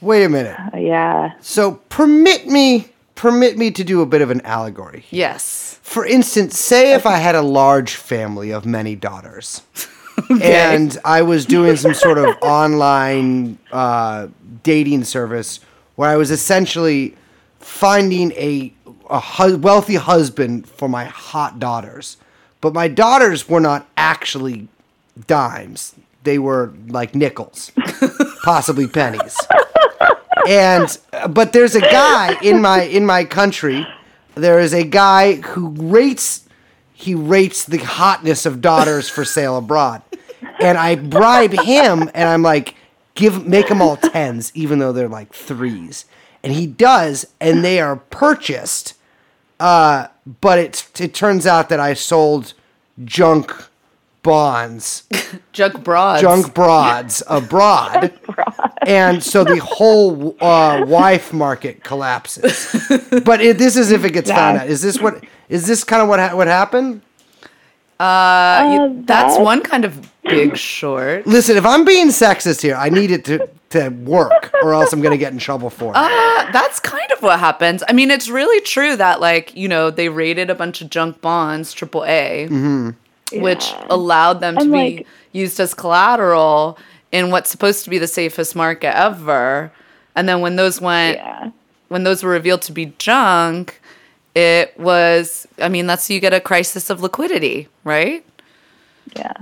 Wait a minute. Uh, yeah. So permit me permit me to do a bit of an allegory. Yes. For instance, say if I had a large family of many daughters. And I was doing some sort of online uh, dating service where I was essentially finding a, a hu- wealthy husband for my hot daughters. But my daughters were not actually dimes, they were like nickels, possibly pennies and but there's a guy in my in my country there is a guy who rates he rates the hotness of daughters for sale abroad and i bribe him and i'm like give make them all tens even though they're like threes and he does and they are purchased uh, but it it turns out that i sold junk bonds Junk broads. junk broads abroad. And so the whole uh, wife market collapses. But it, this is if it gets found out. Is this what? Is this kind of what ha- what happened? Uh, Uh, that's that- one kind of big short. Listen, if I'm being sexist here, I need it to to work, or else I'm gonna get in trouble for it. Uh, that's kind of what happens. I mean, it's really true that, like, you know, they raided a bunch of junk bonds, triple A, which allowed them to And, be like- used as collateral in what's supposed to be the safest market ever. And then when those went, Yeah. when those were revealed to be junk, it was, I mean, that's you get a crisis of liquidity, right? Yeah.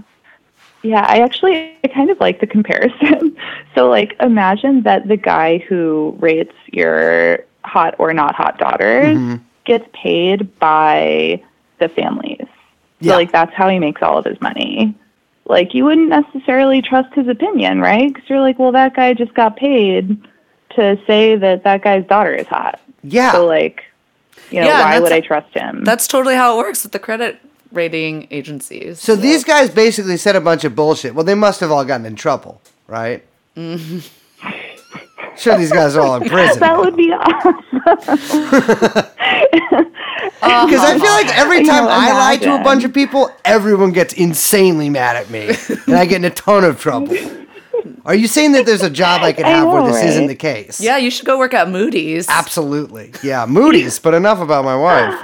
Yeah, I actually I kind of like the comparison. so like imagine that the guy who rates your hot or not hot daughters mm-hmm. gets paid by the families. So Yeah. like that's how he makes all of his money. Like you wouldn't necessarily trust his opinion, right? Cuz you're like, well that guy just got paid to say that that guy's daughter is hot. yeah. So like you know, Yeah, why would I trust him? That's totally how it works with the credit rating agencies. so these guys basically said a bunch of bullshit. Well, they must have all gotten in trouble, right? mm Sure, these guys are all in prison. that would be awesome. Oh, because I feel like every time know, I lie to a bunch of people, everyone gets insanely mad at me, and I get in a ton of trouble. Are you saying that there's a job I could I have where know, this isn't the case? yeah, you should go work at Moody's. Absolutely. Yeah, Moody's, but enough about my wife.